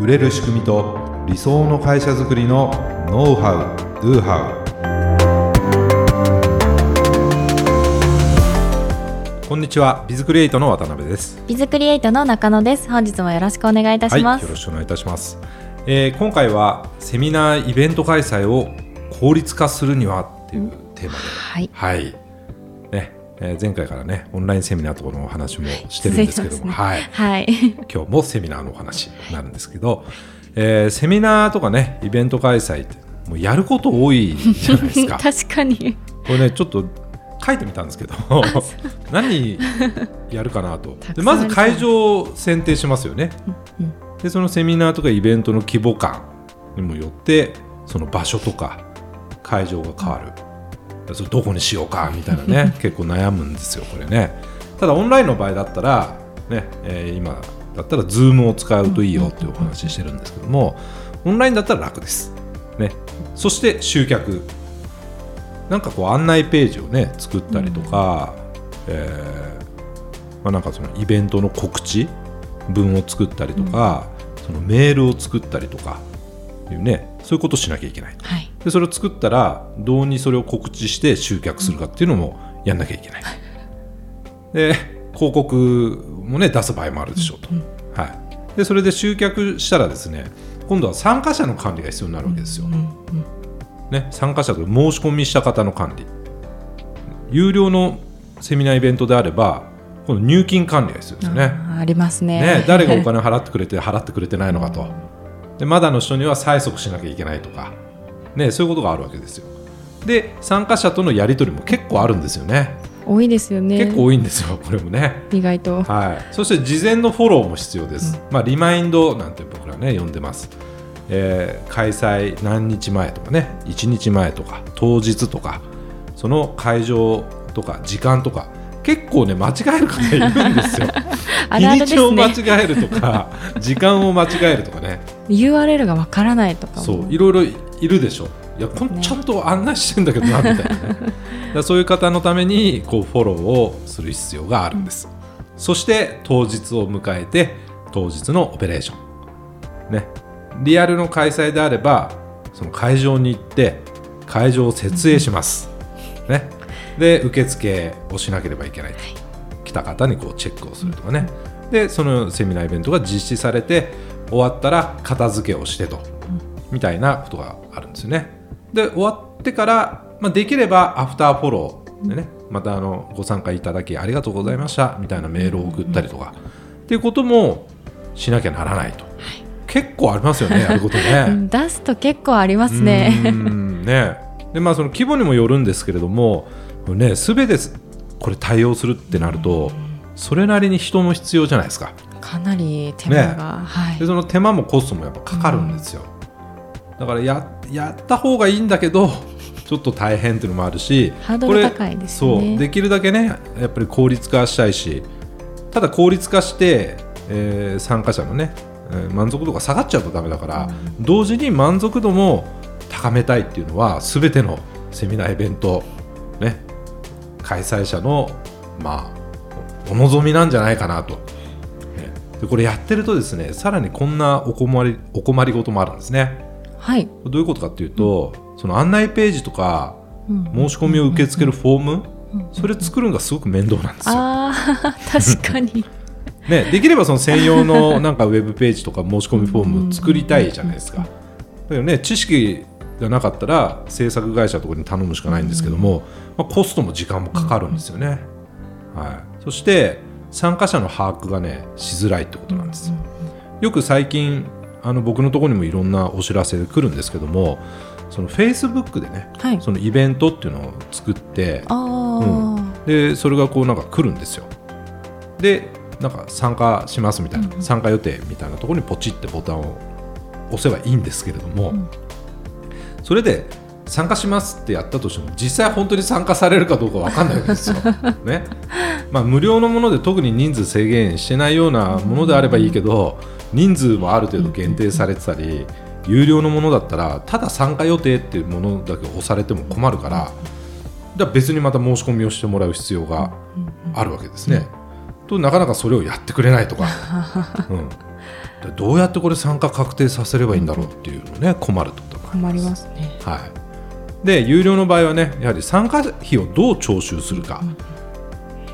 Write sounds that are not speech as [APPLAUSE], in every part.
売れる仕組みと理想の会社づくりのノウハウ・ドゥハウこんにちはビズクリエイトの渡辺です。ビズクリエイトの中野です。本日もよろしくお願いいたします、はい、よろしくお願いいたします、えー、今回はセミナーイベント開催を効率化するにはっていうテーマで、はい、はい、ねえー、前回からねオンラインセミナーとかのお話もしてるんですけども、はい、はい、[LAUGHS] 今日もセミナーのお話になるんですけど、えー、セミナーとかねイベント開催ってもうやること多いじゃないですか。[LAUGHS] 確かに。これねちょっと書いてみたんですけど [LAUGHS] 何やるかなと。でまず会場を選定しますよね、でそのセミナーとかイベントの規模感にもよってその場所とか会場が変わる、それどこにしようかみたいなね [LAUGHS] 結構悩むんですよこれね。ただオンラインの場合だったらね、えー、今だったら Zoom を使うといいよっていうお話してるんですけどもオンラインだったら楽です、ね、そして集客。なんかこう案内ページをね作ったりとか、うん、えー、まあ、なんかそのイベントの告知文を作ったりとか、うん、そのメールを作ったりとかいうねそういうことをしなきゃいけない、はい、でそれを作ったらどうにそれを告知して集客するかっていうのもやんなきゃいけない、うん、で広告もね出す場合もあるでしょうと、うん、はい、でそれで集客したらですね今度は参加者の管理が必要になるわけですよ、ね、参加者と申し込みした方の管理。有料のセミナーイベントであればこの入金管理が必要ですよね。ありますね。ね誰がお金を払ってくれて払ってくれてないのかとでまだの人には催促しなきゃいけないとか、ね、そういうことがあるわけですよ。で参加者とのやり取りも結構あるんですよね。多いですよね。結構多いんですよこれもね。意外と。はい。そして事前のフォローも必要です、うん、まあリマインドなんて僕らね呼んでます。えー、開催何日前とかね1日前とか当日とかその会場とか時間とか結構ね間違える方いるんですよ。[LAUGHS] 日にちを間違えるとか [LAUGHS] 時間を間違えるとかね。URL がわからないとかそういろいろいるでしょ。いやこん、ね、ちゃんと案内してんだけどなみたいなね。[LAUGHS] だそういう方のためにこうフォローをする必要があるんです、うん、そして当日を迎えて当日のオペレーション。ね。リアルの開催であればその会場に行って会場を設営します、うん、ね、で受付をしなければいけない、はい、来た方にこうチェックをするとかね、うん、でそのセミナーイベントが実施されて終わったら片付けをしてと、みたいなことがあるんですよね。で終わってから、まあ、できればアフターフォローでね、またあのご参加いただきありがとうございましたみたいなメールを送ったりとか、っていうこともしなきゃならないと、はい、結構ありますよね [LAUGHS] やることね。出すと結構ありますね。ね。でまあその規模にもよるんですけれどもね全てこれ対応するってなるとそれなりに人も必要じゃないですか。かなり手間が、ね。はい、でその手間もコストもやっぱかかるんですよ、だからややった方がいいんだけどちょっと大変っていうのもあるしハードル高いです、ね、そうできるだけねやっぱり効率化したいしただ効率化して、えー、参加者のね、えー、満足度が下がっちゃうとだめだから、うん、同時に満足度も高めたいっていうのはすべてのセミナーイベント、ね、開催者の、まあ、お望みなんじゃないかなと。でこれやってるとですねさらにこんなお困りお困りごともあるんですね。はい、どういうことかっていうと、うん、その案内ページとか、うん、申し込みを受け付けるフォーム、それ作るのがすごく面倒なんですよ。あ確かに [LAUGHS] ね、できればその専用のなんかウェブページとか申し込みフォーム作りたいじゃないですか。だけどね知識がなかったら制作会社とかに頼むしかないんですけども、まあ、コストも時間もかかるんですよね。はい、そして参加者の把握がねしづらいってことなんです。よ。く最近あの僕のところにもいろんなお知らせが来るんですけどもそのフェイスブックでね、はい、そのイベントっていうのを作って、うん、でそれがこうなんか来るんですよ。でなんか参加しますみたいな、うん、参加予定みたいなところにポチってボタンを押せばいいんですけれども、うん、それで参加しますってやったとしても実際本当に参加されるかどうか分かんないわけですよ。[LAUGHS] ね。まあ、無料のもので特に人数制限してないようなものであればいいけど人数もある程度限定されてたり有料のものだったらただ参加予定っていうものだけ押されても困るからじゃ別にまた申し込みをしてもらう必要があるわけですね。となかなかそれをやってくれないとか、[LAUGHS] うん、でどうやってこれ参加確定させればいいんだろうっていうのね困ると困りますね。はい、で有料の場合はねやはり参加費をどう徴収するか、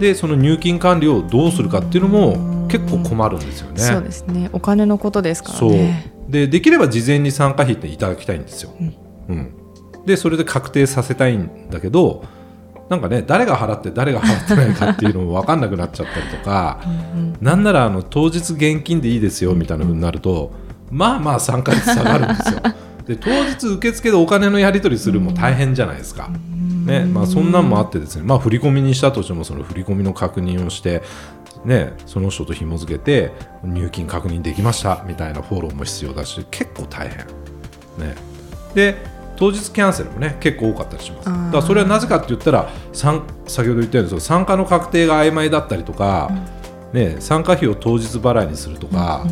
でその入金管理をどうするかっていうのも結構困るんですよね。そうですね。お金のことですからね。でできれば事前に参加費っていただきたいんですよ。うんでそれで確定させたいんだけどなんかね誰が払って誰が払ってないかっていうのも分かんなくなっちゃったりとか、なんならあの当日現金でいいですよみたいな風になるとまあまあ参加率下がるんですよ。で当日受付でお金のやり取りするも大変じゃないですか。ねまあ、そんなんもあってですね、まあ、振り込みにしたとしてもその振り込みの確認をして、ね、その人と紐付けて入金確認できましたみたいなフォローも必要だし結構大変。ね、で当日キャンセルもね結構多かったりします。だからそれはなぜかって言ったら参先ほど言ったようにその参加の確定が曖昧だったりとか、ね、参加費を当日払いにするとか、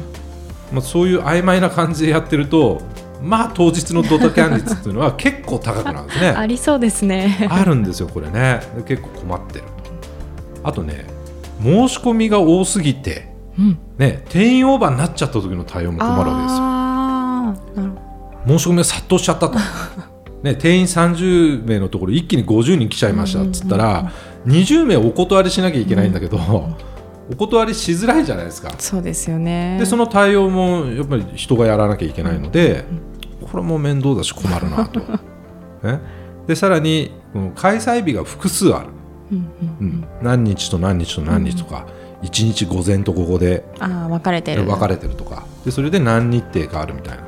まあ、そういう曖昧な感じでやってるとまあ当日のドタキャン率っていうのは結構高くなるんですね。[LAUGHS] ありそうですね。あるんですよこれね。で結構困ってる。とあとね申し込みが多すぎて、うん。ね、定員オーバーになっちゃった時の対応も困るわけですよ。申し込みが殺到しちゃったと、[LAUGHS] ね、定員30名のところ一気に50人来ちゃいましたっつったら、20名お断りしなきゃいけないんだけど、お断りしづらいじゃないですかど。そうですよね。でその対応もやっぱり人がやらなきゃいけないので、これも面倒だし困るなと。[LAUGHS] ね、でさらに開催日が複数ある、うんうんうん何日と何日と何日とか、1日午前と午後でああ、分かれてる。分かれてるとかでそれで何日程があるみたいな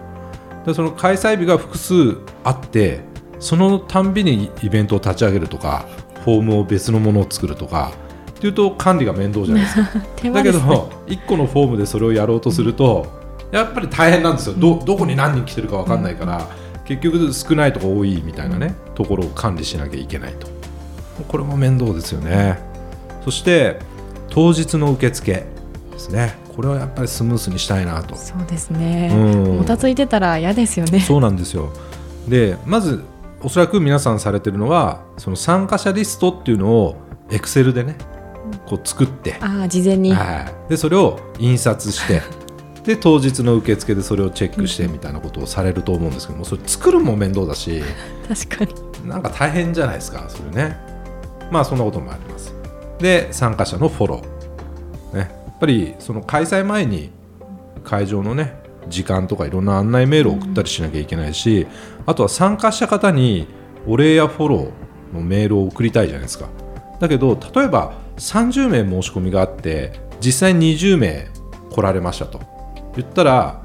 でその開催日が複数あってそのたんびにイベントを立ち上げるとかフォームを別のものを作るとかっていうと管理が面倒じゃないですか。[LAUGHS] ね。だけど、1個のフォームでそれをやろうとすると、やっぱり大変なんですよ、どどこに何人来てるか分かんないから、結局、少ないとか多いみたいなね、ところを管理しなきゃいけないと、これも面倒ですよね。そして、当日の受付ですね、これはやっぱりスムースにしたいなと。そうですね。うんもたついてたら嫌ですよね。そうなんですよでまずおそらく皆さんされてるのはその参加者リストっていうのをエクセルでねこう作って、ああ、事前に。はい、でそれを印刷して。[LAUGHS] で当日の受付でそれをチェックしてみたいなことをされると思うんですけどもそれ作るのも面倒だし。[LAUGHS] 確かに。なんか大変じゃないですかそれね。まあそんなこともあります。で参加者のフォロー、ね、やっぱりその開催前に会場のね時間とかいろんな案内メールを送ったりしなきゃいけないし、あとは参加した方にお礼やフォローのメールを送りたいじゃないですか。だけど例えば30名申し込みがあって実際に20名来られましたと。言ったら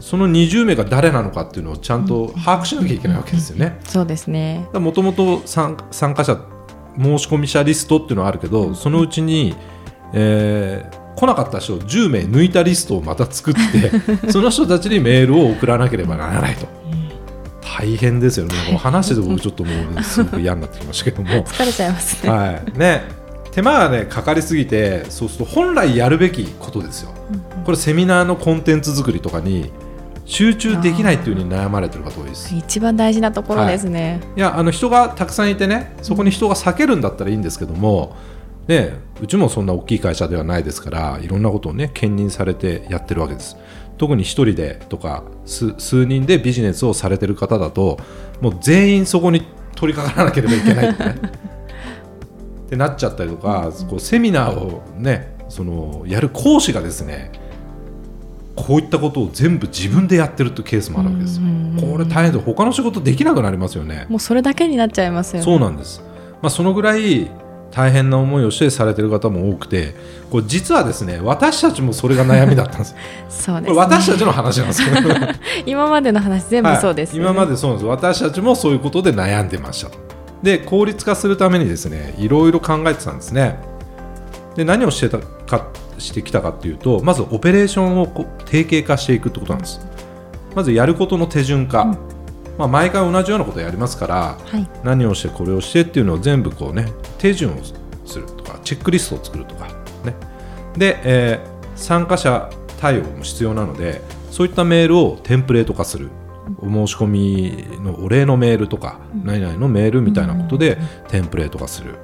その20名が誰なのかっていうのをちゃんと把握しなきゃいけないわけですよね。そうですね。もともと参参加者申し込み者リストっていうのはあるけどそのうちに、えー来なかった人を10名抜いたリストをまた作って [LAUGHS] その人たちにメールを送らなければならないと。大変ですよね。話してて僕ちょっともうすごく嫌になってきましたけども、[LAUGHS] 疲れちゃいますね。はい。ね、手間がねかかりすぎてそうすると本来やるべきことですよ。これセミナーのコンテンツ作りとかに集中できないっていうふうに悩まれてる方多いです。一番大事なところですね。い。やあの人がたくさんいてねそこに人が避けるんだったらいいんですけども、ね、うちもそんな大きい会社ではないですからいろんなことをね兼任されてやってるわけです。特に一人でとか数数人でビジネスをされてる方だともう全員そこに取り掛からなければいけないね [LAUGHS] ってなっちゃったりとかこうセミナーをねそのやる講師がですねこういったことを全部自分でやってるってケースもあるわけですよ。これ大変で他の仕事できなくなりますよね。もうそれだけになっちゃいますよね。そうなんです。まあそのぐらい大変な思いをしてされてる方も多くて、これ実はですね私たちもそれが悩みだったんです。[LAUGHS] そうです、これね。私たちの話なんですよ。[LAUGHS] 今までの話全部そうです、はい、今までそうなんです。私たちもそういうことで悩んでましたと。で効率化するためにですねいろいろ考えてたんですね。で何をしてたかしてきたかっていうとまずオペレーションをこう定型化していくってことなんです。まずやることの手順化、うん。まあ、毎回同じようなことをやりますから、はい。何をしてこれをしてっていうのを全部こうね手順をするとかチェックリストを作るとかね。で、えー参加者対応も必要なのでそういったメールをテンプレート化するお申し込みのお礼のメールとか、何々のメールみたいなことでテンプレート化する。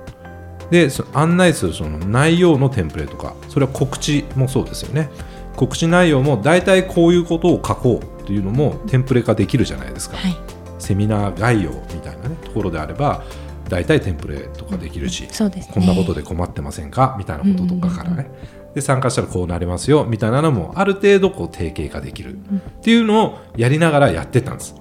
でその案内するその内容のテンプレート化。それは告知もそうですよね。告知内容も大体こういうことを書こうっていうのもテンプレ化できるじゃないですか、はい、セミナー概要みたいな、ね、ところであれば大体テンプレとかできるし、そうですね。こんなことで困ってませんか？みたいなこととかからね、で参加したらこうなりますよみたいなのもある程度こう定型化できる。っていうのをやりながらやってたんです、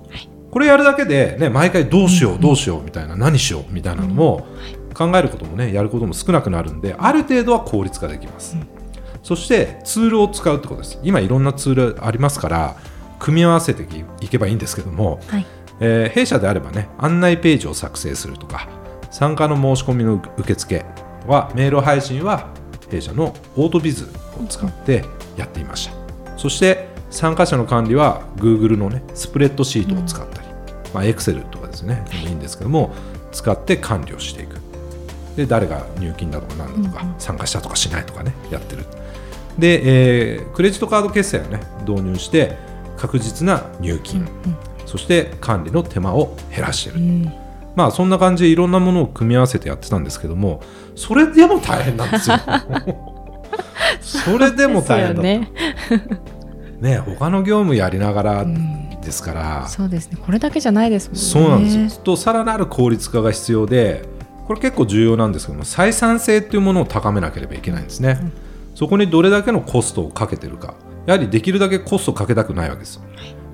これやるだけで、ね、毎回どうしようどうしようみたいな何しようみたいなのも考えることもねやることも少なくなるんである程度は効率化できます、そしてツールを使うってことです。今いろんなツールありますから組み合わせていけばいいんですけども、はい。えー弊社であればね案内ページを作成するとか参加の申し込みの受付はメール配信は弊社のオートビズを使ってやっていました。そして参加者の管理は Google のねスプレッドシートを使ったり、まあ、Excel とかですねでもいいんですけども使って管理をしていく。で誰が入金だとか何だとか、参加したとかしないとかねやってる。で、えークレジットカード決済をね導入して確実な入金、そして管理の手間を減らしてる、まあそんな感じでいろんなものを組み合わせてやってたんですけどもそれでも大変なんですよ。[LAUGHS] それでも大変だね。[LAUGHS] ね他の業務やりながらですから、そうですね。これだけじゃないですもんね。そうなんですよ、とさらなる効率化が必要でこれ結構重要なんですけども採算性っていうものを高めなければいけないんですね、そこにどれだけのコストをかけてるか。やはりできるだけコストをかけたくないわけです、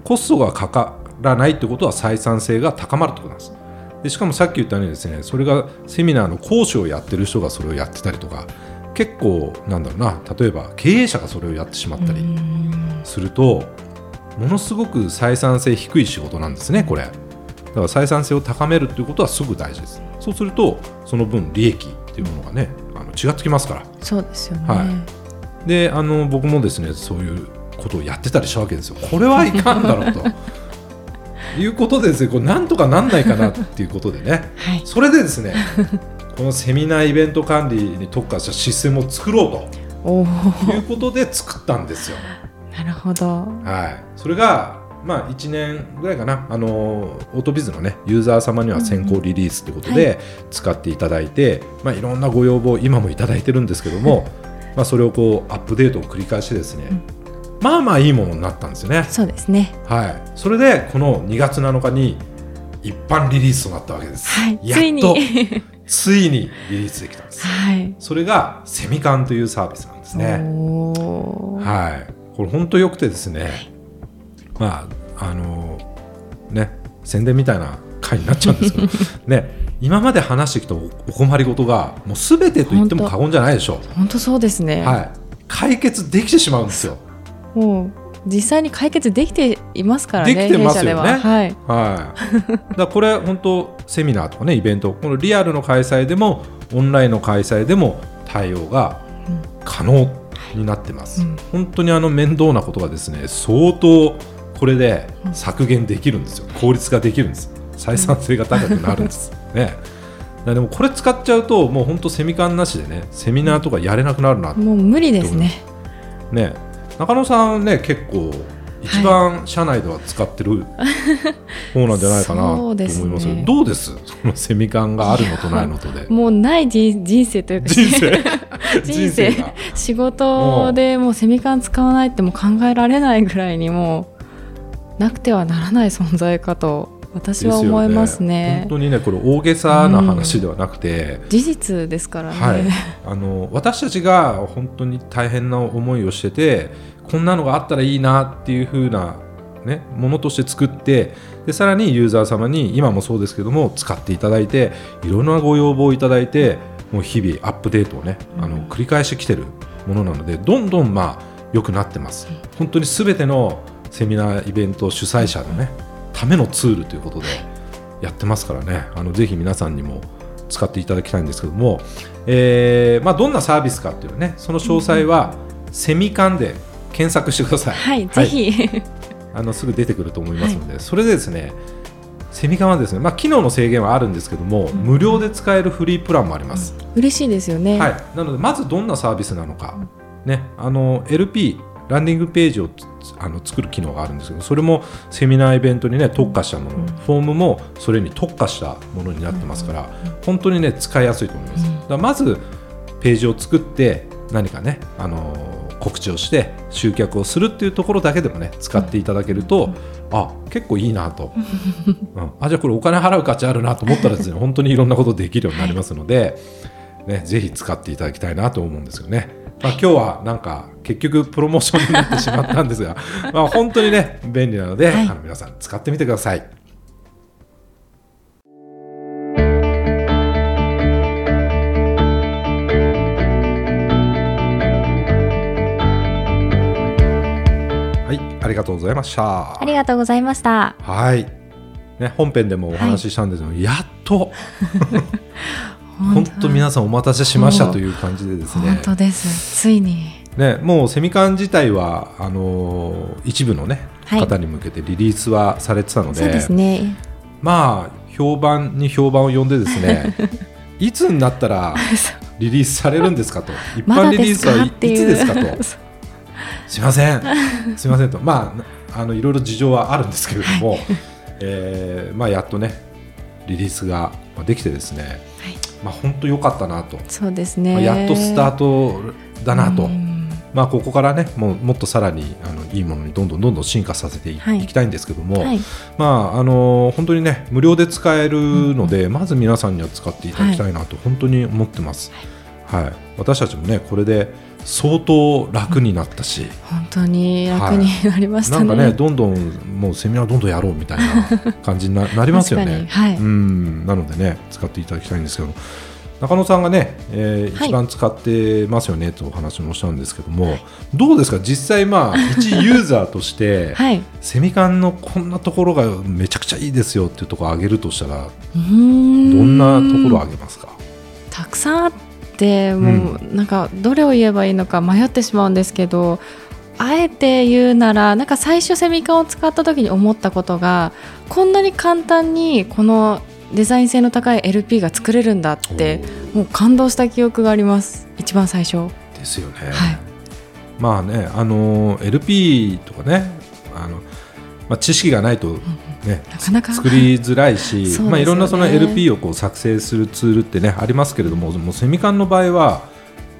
コストがかからないってことは採算性が高まるってことなんですでしかもさっき言ったようにですねそれがセミナーの講師をやってる人がそれをやってたりとか結構なんだろうな例えば経営者がそれをやってしまったりするとものすごく採算性低い仕事なんですねこれ。だから採算性を高めるっていうことはすごく大事です。そうするとその分利益っていうものがねあの違ってきますから。そうですよね、はい。であの僕もですねそういうことをやってたりしたわけですよ。これはいかんだろうということでですねこれなんとかなんないかなっていうことでね。はい。それでですねこのセミナーイベント管理に特化したシステムを作ろうと。いうことで作ったんですよ。なるほど。はい、それが、まあ、1年ぐらいかな。あのオートビズの、ね、ユーザー様には先行リリースということはで使っていただいて、いまあ、いろんなご要望今もいただいてるんですけどもまあそれをこうアップデートを繰り返してですね、まあまあいいものになったんですよね。そうですねはい、それでこの2月7日に一般リリースとなったわけです。はいやっとついについにリリースできたんです。はいそれがセミカンというサービスなんですね。はい、これ本当良くてですね、まああのね宣伝みたいな回になっちゃうんですけど [LAUGHS] ね今まで話してきたおお困りごとがもうすべてと言っても過言じゃないでしょ本当そうですね、う。はい、解決できてしまうんですよ。もう実際に解決できていますからねできてますよね。は。はい。はい、だこれ本当セミナーとかねイベントこのリアルの開催でもオンラインの開催でも対応が可能になってます、うん。本当にあの面倒なことがですね。相当これで削減できるんですよ。効率化できるんです。採算性が高くなるんです、ね。でもこれ使っちゃうともう本当セミカンなしでねセミナーとかやれなくなるなもう無理ですね。ね中野さんね結構一番社内では使ってる方なんじゃないかなと思いますねどうです？そのセミカンがあるのとないのとで。もうない人人生というか。人生？[LAUGHS] 人生。が。仕事でもうセミカン使わないってもう考えられないぐらいにもうなくてはならない存在かと私は思いますね。本当にねこれ大げさな話ではなくて、事実ですからね、はい、あの私たちが本当に大変な思いをしててこんなのがあったらいいなっていう風なねものとして作ってでさらにユーザー様に今もそうですけども使っていただいていろんなご要望をいただいてもう日々アップデートをねあの繰り返してきてるものなのでどんどんまあ良くなってます。本当にすべてのセミナーイベント主催者のねためのツールということでやってますからね。あのぜひ皆さんにも使っていただきたいんですけども、えーまあ、どんなサービスかっていうねその詳細はセミカンで検索してください。はい、ぜひ。あのすぐ出てくると思いますので、それでですねセミカンはですね、まあ、機能の制限はあるんですけども、無料で使えるフリープランもあります。嬉しいですよね、はい、なのでまずどんなサービスなのか、ね、あの LP ランディングページをつあの作る機能があるんですけどそれもセミナーイベントに、ね、特化したもの、フォームもそれに特化したものになってますから、本当に、ね、使いやすいと思います。だまずページを作って何かね、あの告知をして集客をするっていうところだけでもね使っていただけると、あ結構いいなと、うん、あじゃあこれお金払う価値あるなと思ったらですね [LAUGHS] 本当にいろんなことできるようになりますので、ね、ぜひ使っていただきたいなと思うんですよね。まあ、今日はなんか結局プロモーションになってしまったんですが [LAUGHS] まあ本当にね便利なので、はい、あの皆さん使ってみてください。ありがとうございました。ありがとうございました。はい。ね本編でもお話ししたんですけど、はい、やっと [LAUGHS] 本当皆さんお待たせしましたという感じでですね。本当です。ついに。ねもうセミカン自体はあのー、一部のね、はい、方に向けてリリースはされてたのでそうですね。まあ評判に評判を呼んでですね [LAUGHS] いつになったら [LAUGHS] リリースされるんですかと。一般リリースはいつですかと。[LAUGHS] すいません。すいませんと。まああのいろいろ事情はあるんですけれども、えー、まあやっとねリリースができてですね、はい、まあ本当良かったなと。そうですね、まあ、やっとスタートだなと。まあ、ここからねもうもっとさらにあのいいものにどんどんどんどん進化させてい,、きたいんですけども、はい、まああの本当にね無料で使えるので、うん、まず皆さんには使っていただきたいなと本当に思ってます。はい、はい、私たちもねこれで相当楽になったし、本当に楽になりましたね、はい、なんかねどんどんもうセミナーどんどんやろうみたいな [LAUGHS] 感じにななりますよね、はい、うん。なのでね使っていただきたいんですけど。中野さんがね、えー、はい、一番使ってますよねとお話もしたんですけども、どうですか？実際まあ一ユーザーとして、[LAUGHS] はい、セミカンのこんなところがめちゃくちゃいいですよっていうところを挙げるとしたらどんなところを挙げますか？たくさんあってもうなんかどれを言えばいいのか迷ってしまうんですけどあえて言うならなんか最初セミカンを使った時に思ったことがこんなに簡単にこのデザイン性の高い LP が作れるんだってもう感動した記憶があります。一番最初。ですよね。はい、まあねあの LP とかねあの、まあ、知識がないとね、なかなか。作りづらいし、ね、まあ、いろんなその LP をこう作成するツールってねありますけれどももうセミカンの場合は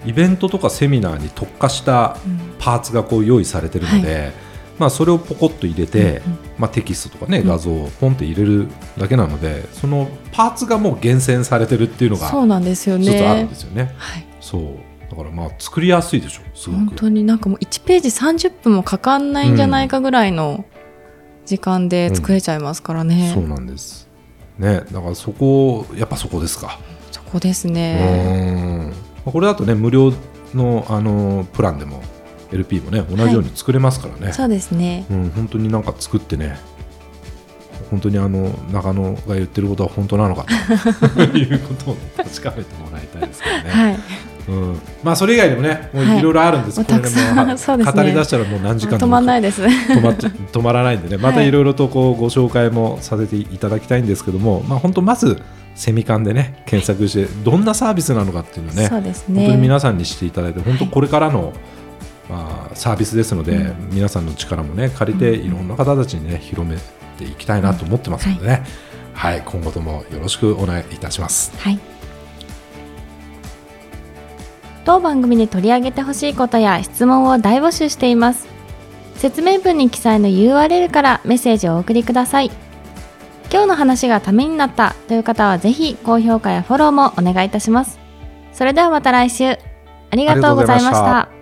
イベントとかセミナーに特化したパーツがこう用意されてるので、うんはい、まあ、それをポコッと入れて、うんうん、まあ、テキストとかね画像をポンって入れるだけなので、そのパーツがもう厳選されてるっていうのがそうなんですよね。一つあるんですよね。はい、そう。だからまあ作りやすいでしょすごく。本当になんかもう1ページ30分もかかんないんじゃないかぐらいの、時間で作れちゃいますからね、うん、そうなんです。ね。だからそこやっぱそこですか。そこですね。これだとね無料のあのプランでも LP もね同じように作れますからね、はい、そうですね、うん、本当になんか作ってね本当にあの中野が言ってることは本当なのかと。[LAUGHS] いうことを確かめてもらいたいですけどね。はいうん、まあそれ以外でもね、もうい。ろいろあるんです。はい、これでも、[LAUGHS] ね、語り出したらもう何時間止まらないです。止ま止まらないんでね、[LAUGHS] またいろいろとこうご紹介もさせていただきたいんですけども、まあ本当まずセミカンでね検索してどんなサービスなのかっていうのね、そうですね。本当に皆さんにしていただいて、本当これからの、まあサービスですので、うん、皆さんの力もね借りていろんな方たちにね広めていきたいなと思ってますのでね、はい、はい、今後ともよろしくお願いいたします。はい当番組で取り上げてほしいことや質問を大募集しています。説明文に記載の URL からメッセージをお送りください。今日の話がためになったという方はぜひ高評価やフォローもお願いいたします。それではまた来週。ありがとうございました。